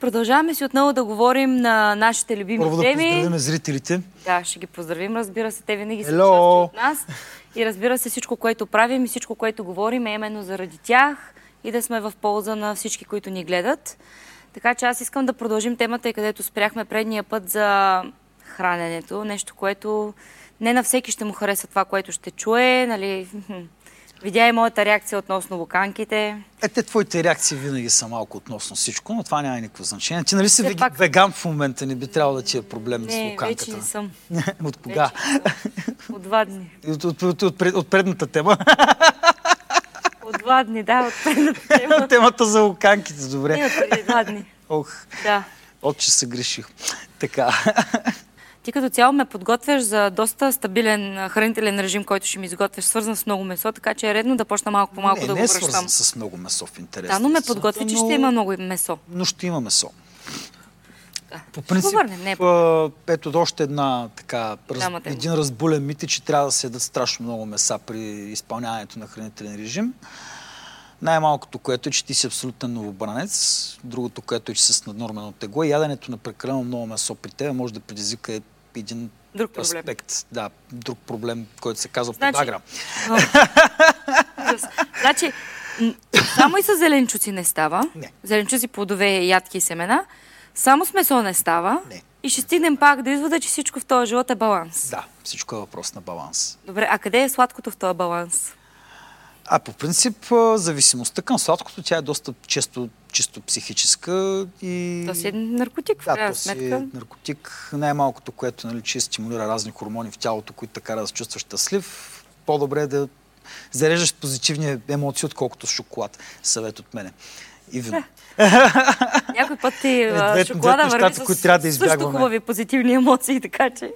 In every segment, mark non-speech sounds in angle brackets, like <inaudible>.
Продължаваме си отново да говорим на нашите любими Първо да теми. поздравим зрителите. Да, ще ги поздравим, разбира се. Те винаги са Hello! част от нас. И разбира се, всичко, което правим и всичко, което говорим е именно заради тях и да сме в полза на всички, които ни гледат. Така че аз искам да продължим темата, и където спряхме предния път за храненето. Нещо, което не на всеки ще му хареса това, което ще чуе. Нали? Видя и моята реакция относно луканките. Е, те твоите реакции винаги са малко относно всичко, но това няма никакво значение. Ти нали си вег- пак- веган в момента, не би трябвало да ти е проблем с Не, луканката. вече не съм. <laughs> От кога? От два дни. <laughs> От, от, от, от, пред- от предната тема. <laughs> От два дни, да, от предната тема. Темата за луканките, Не, добре. от преди два дни. Ох, Да. от че се греших. Така. Ти като цяло ме подготвяш за доста стабилен хранителен режим, който ще ми изготвяш, свързан с много месо, така че е редно да почна малко по малко не, да не го е свързан връщам. с много месо в интерес. Да, но ме подготви, че но- ще има много месо. но ще има месо. Да. По принцип, Ще го върнем, не е а, ето още една така, раз, един разбулен мит е, че трябва да се ядат страшно много меса при изпълняването на хранителен режим. Най-малкото, което е, че ти си абсолютен новобранец. Другото, което е, че си с наднормено тегло. Яденето на прекалено много месо при теб може да предизвика един Друг проблем. аспект. Да, друг проблем, който се казва Значи- подагра. Значи, само и с зеленчуци не става. Не. Зеленчуци, плодове, ядки и семена. Само с месо не става. Не. И ще стигнем пак до извода, че всичко в този живот е баланс. Да, всичко е въпрос на баланс. Добре, а къде е сладкото в този баланс? А по принцип, зависимостта към сладкото, тя е доста често чисто психическа и... То си е наркотик, в Да, то си сметка. е наркотик. Най-малкото, което нали, че стимулира разни хормони в тялото, които така да се чувстваш щастлив. По-добре е да зареждаш позитивни емоции, отколкото с шоколад. Съвет от мене. И вино. <laughs> Някой път ти а, двете- шоколада върви нещата, които трябва да също избягваме. хубави позитивни емоции, така че...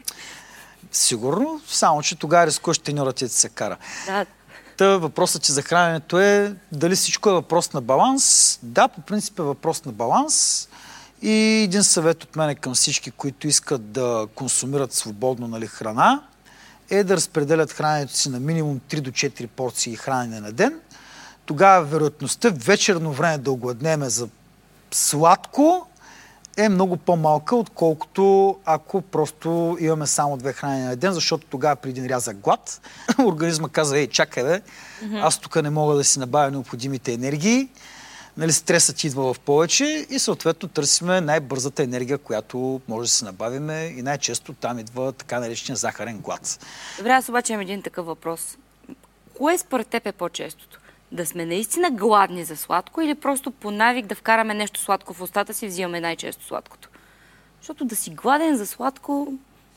Сигурно, само че тогава рискуваш теньорът ти да се кара. Да, Та въпросът ти за храненето е дали всичко е въпрос на баланс. Да, по принцип е въпрос на баланс. И един съвет от мене към всички, които искат да консумират свободно нали, храна, е да разпределят храненето си на минимум 3 до 4 порции хранене на ден. Тогава вероятността вечерно време да огладнеме за сладко е много по-малка, отколкото ако просто имаме само две хранения на ден, защото тогава при един рязък глад <laughs> организма казва, ей, чакай бе, аз тук не мога да си набавя необходимите енергии, нали, стресът идва в повече и съответно търсиме най-бързата енергия, която може да си набавиме и най-често там идва така наречения захарен глад. Добре, аз обаче имам един такъв въпрос. Кое според теб е по-честото? Да сме наистина гладни за сладко или просто по навик да вкараме нещо сладко в устата си взимаме най-често сладкото? Защото да си гладен за сладко,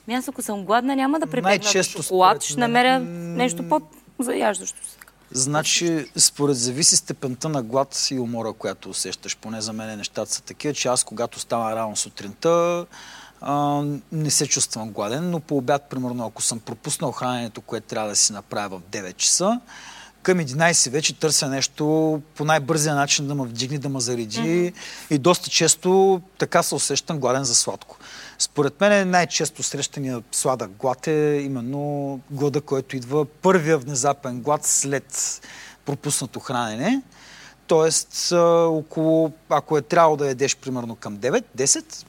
ми аз ако съм гладна, няма да прибегна до шоколад, ще намеря нещо по-заяждащо се. Значи, според зависи степента на глад и умора, която усещаш. Поне за мен нещата са такива, че аз когато стана рано сутринта, а, не се чувствам гладен, но по обяд, примерно, ако съм пропуснал храненето, което трябва да си направя в 9 часа, към 11 вече търся нещо по най-бързия начин да ме вдигне, да ме зареди mm-hmm. и доста често така се усещам гладен за сладко. Според мен най-често срещания сладък глад е именно глада, който идва първия внезапен глад след пропуснато хранене. Тоест, около, ако е трябвало да ядеш примерно към 9-10,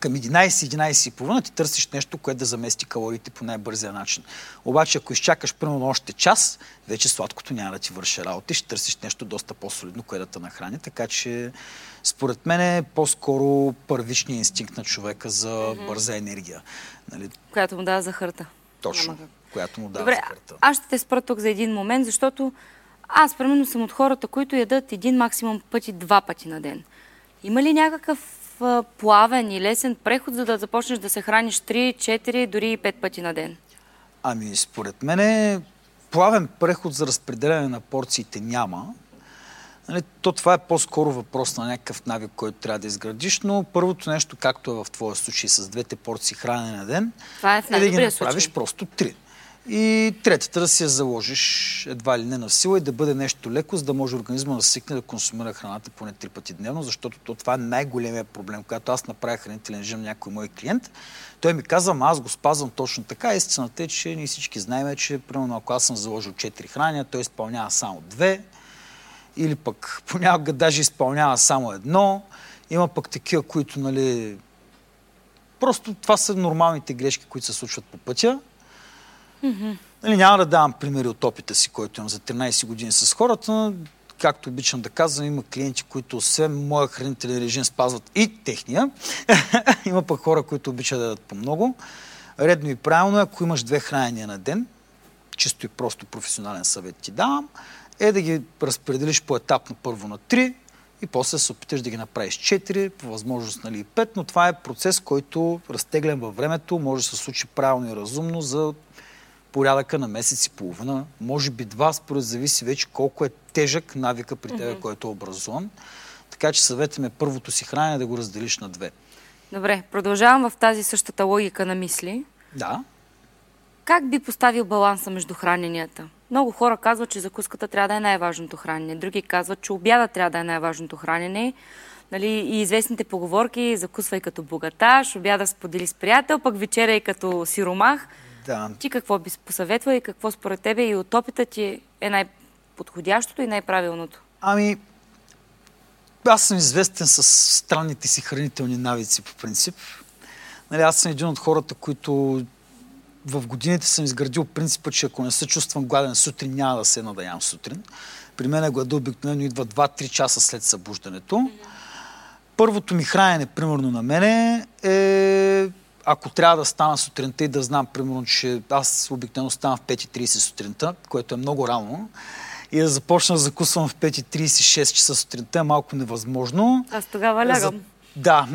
към 11-11 и половина ти търсиш нещо, което да замести калориите по най-бързия начин. Обаче, ако изчакаш примерно още час, вече сладкото няма да ти върши работа и ще търсиш нещо доста по-солидно, което да те нахрани. Така че, според мен е по-скоро първичният инстинкт на човека за бърза енергия. Нали, Която му дава захарта. точно, която му дава Добре, захарта. аз ще те спра тук за един момент, защото аз, примерно, съм от хората, които ядат един максимум пъти, два пъти на ден. Има ли някакъв плавен и лесен преход, за да започнеш да се храниш 3, 4, дори и 5 пъти на ден? Ами, според мен плавен преход за разпределяне на порциите няма. Нали, то това е по-скоро въпрос на някакъв навик, който трябва да изградиш, но първото нещо, както е в твоя случай с двете порции хранене на ден, Това е в е да ги направиш случай. просто три. И третата да си я заложиш едва ли не на сила и да бъде нещо леко, за да може организма да свикне да консумира храната поне три пъти дневно, защото то, това е най-големия проблем. Когато аз направя хранителен режим на някой мой клиент, той ми казва, ама аз го спазвам точно така. Истината е, че ние всички знаем, че примерно ако аз съм заложил 4 храния, той изпълнява само две или пък понякога даже изпълнява само едно Има пък такива, които, нали, просто това са нормалните грешки, които се случват по пътя. Mm-hmm. Нали, няма да давам примери от опита си, който имам за 13 години с хората. Както обичам да казвам, има клиенти, които освен моя хранителен режим спазват и техния. <laughs> има пък хора, които обичат да дадат по много. Редно и правилно е, ако имаш две хранения на ден, чисто и просто професионален съвет ти давам, е да ги разпределиш по етапно първо на 3 и после се опиташ да ги направиш 4, по възможност нали 5, но това е процес, който разтеглен във времето, може да се случи правилно и разумно за порядъка на месец и половина, може би два, според зависи вече колко е тежък навика при тебе, mm-hmm. който е образуван. Така че съветът е първото си хранене да го разделиш на две. Добре, продължавам в тази същата логика на мисли. Да. Как би поставил баланса между храненията? Много хора казват, че закуската трябва да е най-важното хранене. Други казват, че обяда трябва да е най-важното хранене. Нали, и известните поговорки закусвай като богаташ, обяда сподели с приятел, пък вечеряй като сиромах. Да. Ти какво би посъветвал и какво според тебе и от опита ти е най-подходящото и най-правилното? Ами, аз съм известен с странните си хранителни навици по принцип. Нали, аз съм един от хората, които в годините съм изградил принципа, че ако не се чувствам гладен сутрин, няма да седна да ям сутрин. При мен е глада обикновено идва 2-3 часа след събуждането. Първото ми хранене, примерно на мене, е ако трябва да стана сутринта и да знам, примерно, че аз обикновено ставам в 5.30 сутринта, което е много рано, и да започна да закусвам в 5.36 часа сутринта е малко невъзможно. Аз тогава лягам. За... Да.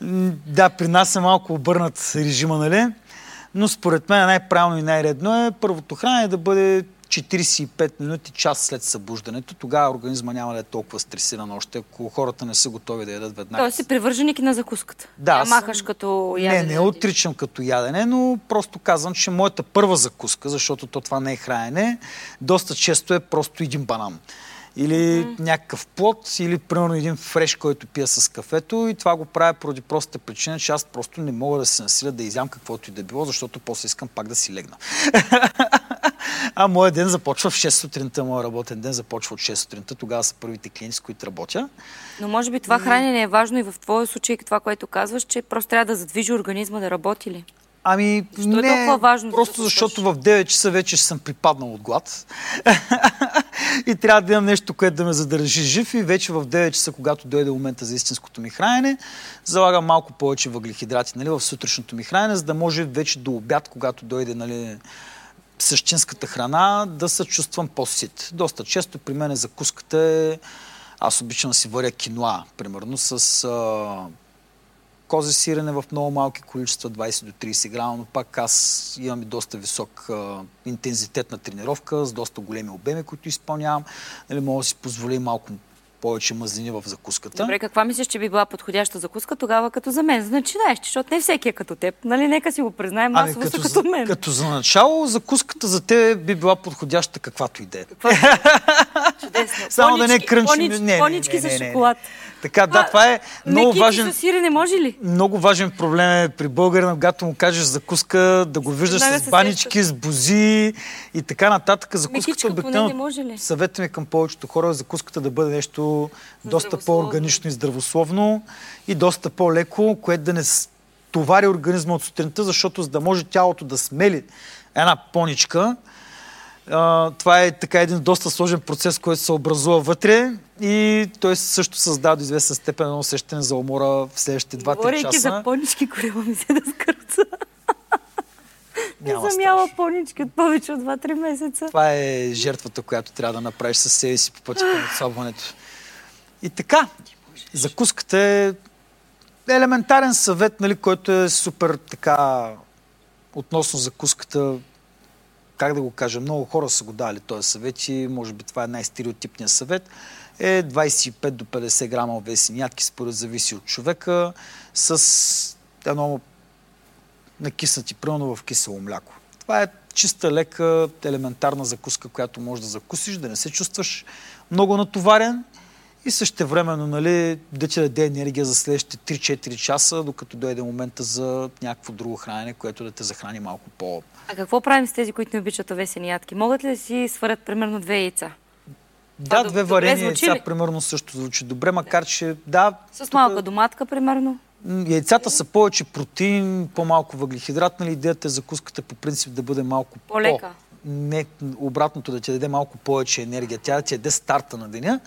<laughs> да, при нас е малко обърнат режима, нали? Но според мен най-правилно и най-редно е първото хранене да бъде 45 минути, час след събуждането. Тогава организма няма да е толкова стресиран още, ако хората не са готови да ядат веднага. Тоест си привърженик на закуската. Да. Я махаш като ядене. Не, не отричам като ядене, но просто казвам, че моята първа закуска, защото то това не е хранене, доста често е просто един банан или mm-hmm. някакъв плод, или примерно един фреш, който пия с кафето и това го правя поради простата причина, че аз просто не мога да се насиля да изям каквото и да било, защото после искам пак да си легна. <laughs> а моят ден започва в 6 сутринта, моят работен ден започва от 6 сутринта, тогава са първите клиенти, с които работя. Но може би това хранене е важно и в твоя случай, това, което казваш, че просто трябва да задвижи организма да работи ли? Ами, Защо не, е толкова важно? Просто да защото в 9 часа вече съм припаднал от глад. <laughs> и трябва да имам нещо, което да ме задържи жив. И вече в 9 часа, когато дойде момента за истинското ми хранене, залагам малко повече въглехидрати нали, в сутрешното ми хранене, за да може вече до обяд, когато дойде нали, същинската храна, да се чувствам по-сит. Доста често при мен закуската е... Аз обичам да си варя киноа, примерно, с а, козе сирене в много малки количества, 20 до 30 грама, но пак аз имам и доста висок а, интензитет на тренировка, с доста големи обеми, които изпълнявам. Нали, мога да си позволя малко повече мазнини в закуската. Добре, каква мислиш, че би била подходяща закуска тогава като за мен? Значи знаеш, защото не всеки е като теб. Нали, нека си го признаем, ами, масово като, като мен. Като за начало, закуската за теб би била подходяща каквато и да е. <laughs> Чудесно. <laughs> Само понички, да не крънчим. Не, не, понички не, не, не, с шоколад. Така, да, това е много важен... с сирене може ли? Много важен проблем е при българина, когато му кажеш закуска, да го виждаш с банички, с бузи и така нататък. Закуската обикновено... Съветът ми към повечето хора е закуската да бъде нещо доста по-органично и здравословно и доста по-леко, което да не товари организма от сутринта, защото за да може тялото да смели една поничка, това е така един доста сложен процес, който се образува вътре и той също създава до известна степен едно усещане за умора в следващите 2-3 часа. Говорейки за понички, корема ми се да скърца. Не съм яла понички от повече от 2-3 месеца. Това е жертвата, която трябва да направиш със себе си по пътя към отслабването. И така, закуската е елементарен съвет, нали, който е супер така относно закуската как да го кажа, много хора са го дали този съвет и може би това е най-стереотипният съвет, е 25 до 50 грама овесени ядки, според зависи от човека, с едно накиснати примерно в кисело мляко. Това е чиста, лека, елементарна закуска, която можеш да закусиш, да не се чувстваш много натоварен и също времено нали, да ти даде енергия за следващите 3-4 часа, докато дойде момента за някакво друго хранене, което да те захрани малко по... А какво правим с тези, които не обичат овесени ядки? Могат ли да си сварят примерно две яйца? Да, Това две варени яйца, ли? примерно, също звучи добре, макар че, да... С тук- малка доматка, примерно. Яйцата са повече протеин, по-малко въглехидрат. Нали? Идеята е закуската по принцип да бъде малко По-лека. По, не, обратното да ти даде малко повече енергия. Тя да ти даде старта на деня,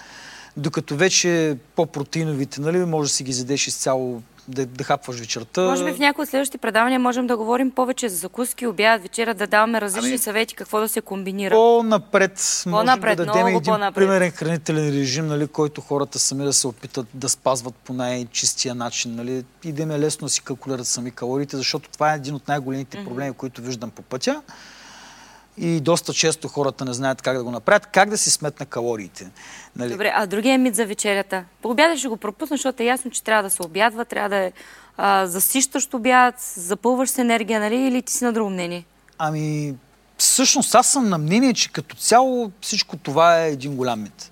докато вече по-протеиновите, нали, може да си ги задеш изцяло, да, да хапваш вечерта. Може би в някои от следващите предавания можем да говорим повече за закуски, обяд, вечера, да даваме различни Ами- съвети какво да се комбинира. По-напред, По-напред, може да дадем един по-напред. примерен хранителен режим, нали, който хората сами да се опитат да спазват по най-чистия начин. Нали, и да им е лесно да си калкулират сами калориите, защото това е един от най-големите проблеми, които виждам по пътя. И доста често хората не знаят как да го направят, как да си сметна калориите. Нали? Добре, а другия мит за вечерята. По обяда ще го пропусна, защото е ясно, че трябва да се обядва, трябва да е а, засищащ обяд, запълваш с енергия, нали? Или ти си на друго мнение? Ами, всъщност аз съм на мнение, че като цяло всичко това е един голям мит.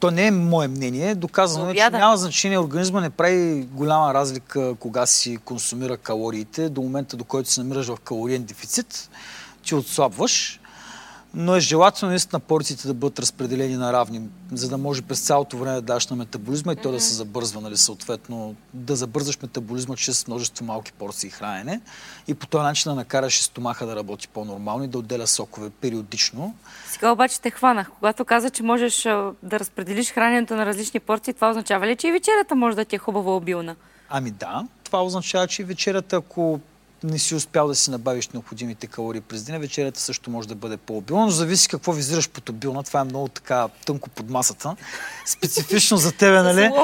То не е мое мнение. Доказано За е, че няма значение. Организма не прави голяма разлика кога си консумира калориите. До момента, до който се намираш в калориен дефицит, ти отслабваш. Но е желателно наистина порциите да бъдат разпределени на равни, за да може през цялото време да даш на метаболизма и то да се забързва, нали, съответно да забързаш метаболизма чрез множество малки порции хранене и по този начин да накараш стомаха да работи по-нормално и да отделя сокове периодично. Сега обаче те хванах. Когато каза, че можеш да разпределиш храненето на различни порции, това означава ли, че и вечерята може да ти е хубаво обилна? Ами да, това означава, че вечерята, ако не си успял да си набавиш необходимите калории през деня, вечерята също може да бъде по-обилна, но зависи какво визираш под обилна. Това е много така тънко под масата. Специфично за тебе, нали? <laughs>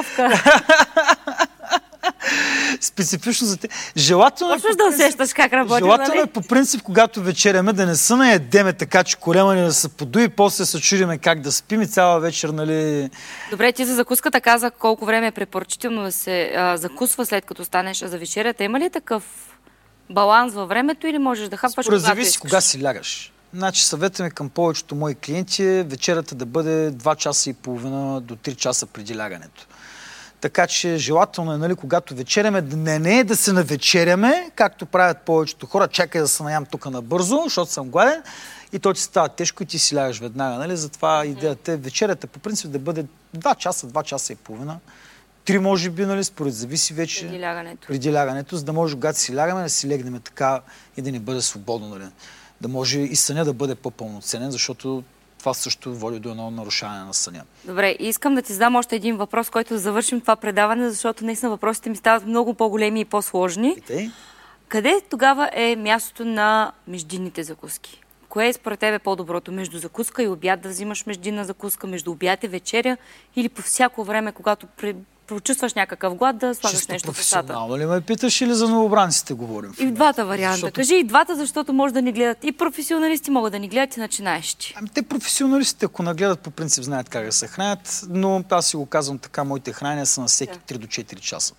Специфично за теб. Желателно е, Почваш по да усещаш как работи, Желателно нали? е по принцип, когато вечеряме, да не се наедеме така, че корема ни да се подуи, после се чудиме как да спим и цяла вечер, нали... Добре, ти за закуската каза колко време е препоръчително да се а, закусва след като станеш за вечерята. Има ли такъв баланс във времето или можеш да хапваш Според когато зависи кога си лягаш. Значи съветваме към повечето мои клиенти е вечерята да бъде 2 часа и половина до 3 часа преди лягането. Така че желателно е, нали, когато вечеряме, не, не е да се навечеряме, както правят повечето хора, чакай да се наям тук набързо, защото съм гладен, и то ти става тежко и ти си лягаш веднага. Нали? Затова идеята е вечерята по принцип да бъде 2 часа, 2 часа и половина. Три може би, нали, според зависи вече Преди лягането. преди лягането, за да може, когато си лягаме, да си легнем така и да ни бъде свободно. Нали? Да може и съня да бъде по-пълноценен, защото това също води до едно нарушаване на съня. Добре, искам да ти задам още един въпрос, който да завършим това предаване, защото наистина въпросите ми стават много по-големи и по-сложни. Питай. Къде тогава е мястото на междинните закуски? Кое е според тебе по-доброто? Между закуска и обяд да взимаш междинна закуска, между обяд и вечеря или по всяко време, когато прочувстваш някакъв глад, да слагаш Чисто нещо в устата? професионално ли ме питаш или за новобранците говорим? И в двата варианта. Защото- Кажи и двата, защото може да ни гледат и професионалисти могат да ни гледат и начинаещи. Ами те професионалистите, ако нагледат, по принцип знаят как да се хранят, но аз си го казвам така, моите хранения са на всеки 3 до 4 часа.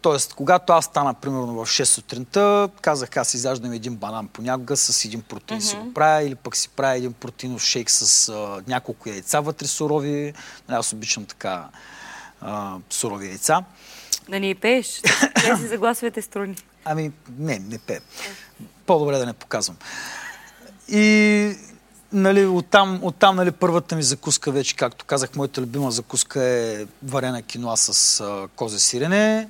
Тоест, когато аз стана, примерно, в 6 сутринта, казах, аз изяждам един банан понякога с един протеин си го правя, или пък си правя един протеинов шейк с а, няколко яйца вътре сурови. Нали, Аз обичам така а, сурови яйца. Да ни пееш. Да си за гласовете струни. Ами, не, не пе. По-добре да не показвам. И нали, оттам, оттам нали, първата ми закуска вече, както казах, моята любима закуска е варена киноа с а, козе сирене,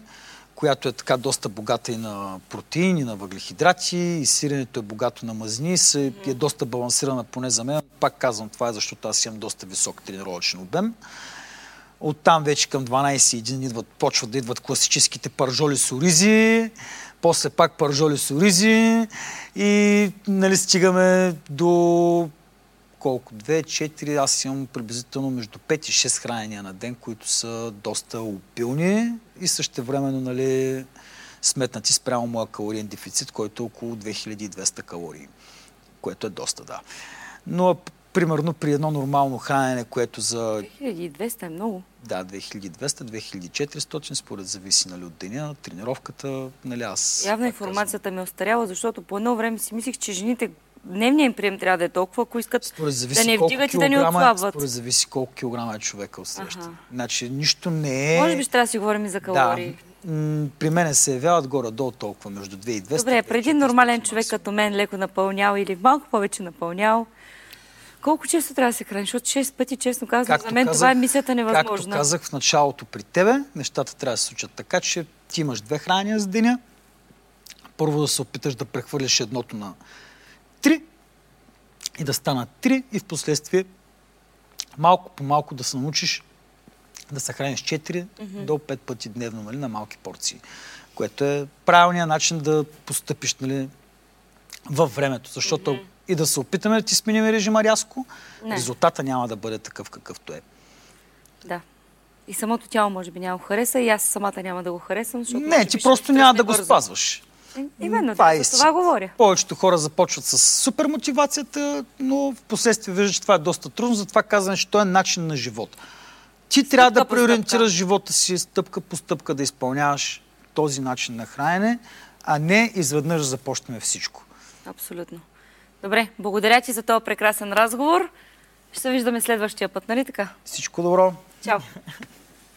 която е така доста богата и на протеини, и на въглехидрати, и сиренето е богато на мазнини, се, е доста балансирана поне за мен. Пак казвам, това е защото аз имам доста висок тренировъчен обем. Оттам вече към 12.1 идват, почват да идват класическите паржоли с оризи, после пак паржоли с оризи и нали, стигаме до колко? 2, 4, аз имам приблизително между 5 и 6 хранения на ден, които са доста опилни и също времено нали, сметнати спрямо моя калориен дефицит, който е около 2200 калории, което е доста, да. Но примерно при едно нормално хранене, което за 1200 е много. да, 2200-2400, според зависи нали, от деня, тренировката, нали аз... Явно информацията ми е остаряла, защото по едно време си мислих, че жените дневния им прием трябва да е толкова, ако искат казвам, Според да не вдигат и да не килограма, е- отслабват. според зависи колко килограма е човека от среща. Аха. Значи нищо не е... Може би ще трябва да си говорим и за калории. Да, при мене се явяват горе-долу толкова, между 2 и 200. Добре, преди 2400 нормален човек като мен леко напълнял или малко повече напълнял, Колко често трябва да се храниш? Защото 6 пъти, честно казвам, Както за мен казах- това е мисията невъзможна. Както казах в началото при тебе, нещата трябва да се случат така, че ти имаш две хранения за деня. Първо да се опиташ да прехвърлиш едното на три и да станат три и в последствие малко по малко да се научиш да се храниш 4 до 5 пъти дневно нали, на малки порции, което е правилният начин да постъпиш нали, във времето, защото и да се опитаме да ти сменим режима рязко, Не. резултата няма да бъде такъв какъвто е. Да. И самото тяло може би няма го хареса и аз самата няма да го харесам, защото Не, ти просто няма да го бързо. спазваш. Е, Именно, Това е за истина. това говоря. Повечето хора започват с супер мотивацията, но в последствие виждат, че това е доста трудно, затова казвам, че това е начин на живот. Ти трябва да преориентираш стъпка. живота си стъпка по стъпка да изпълняваш този начин на хранене, а не изведнъж да започнем всичко. Абсолютно. Добре, благодаря ти за този прекрасен разговор. Ще се виждаме следващия път, нали така? Всичко добро! Чао!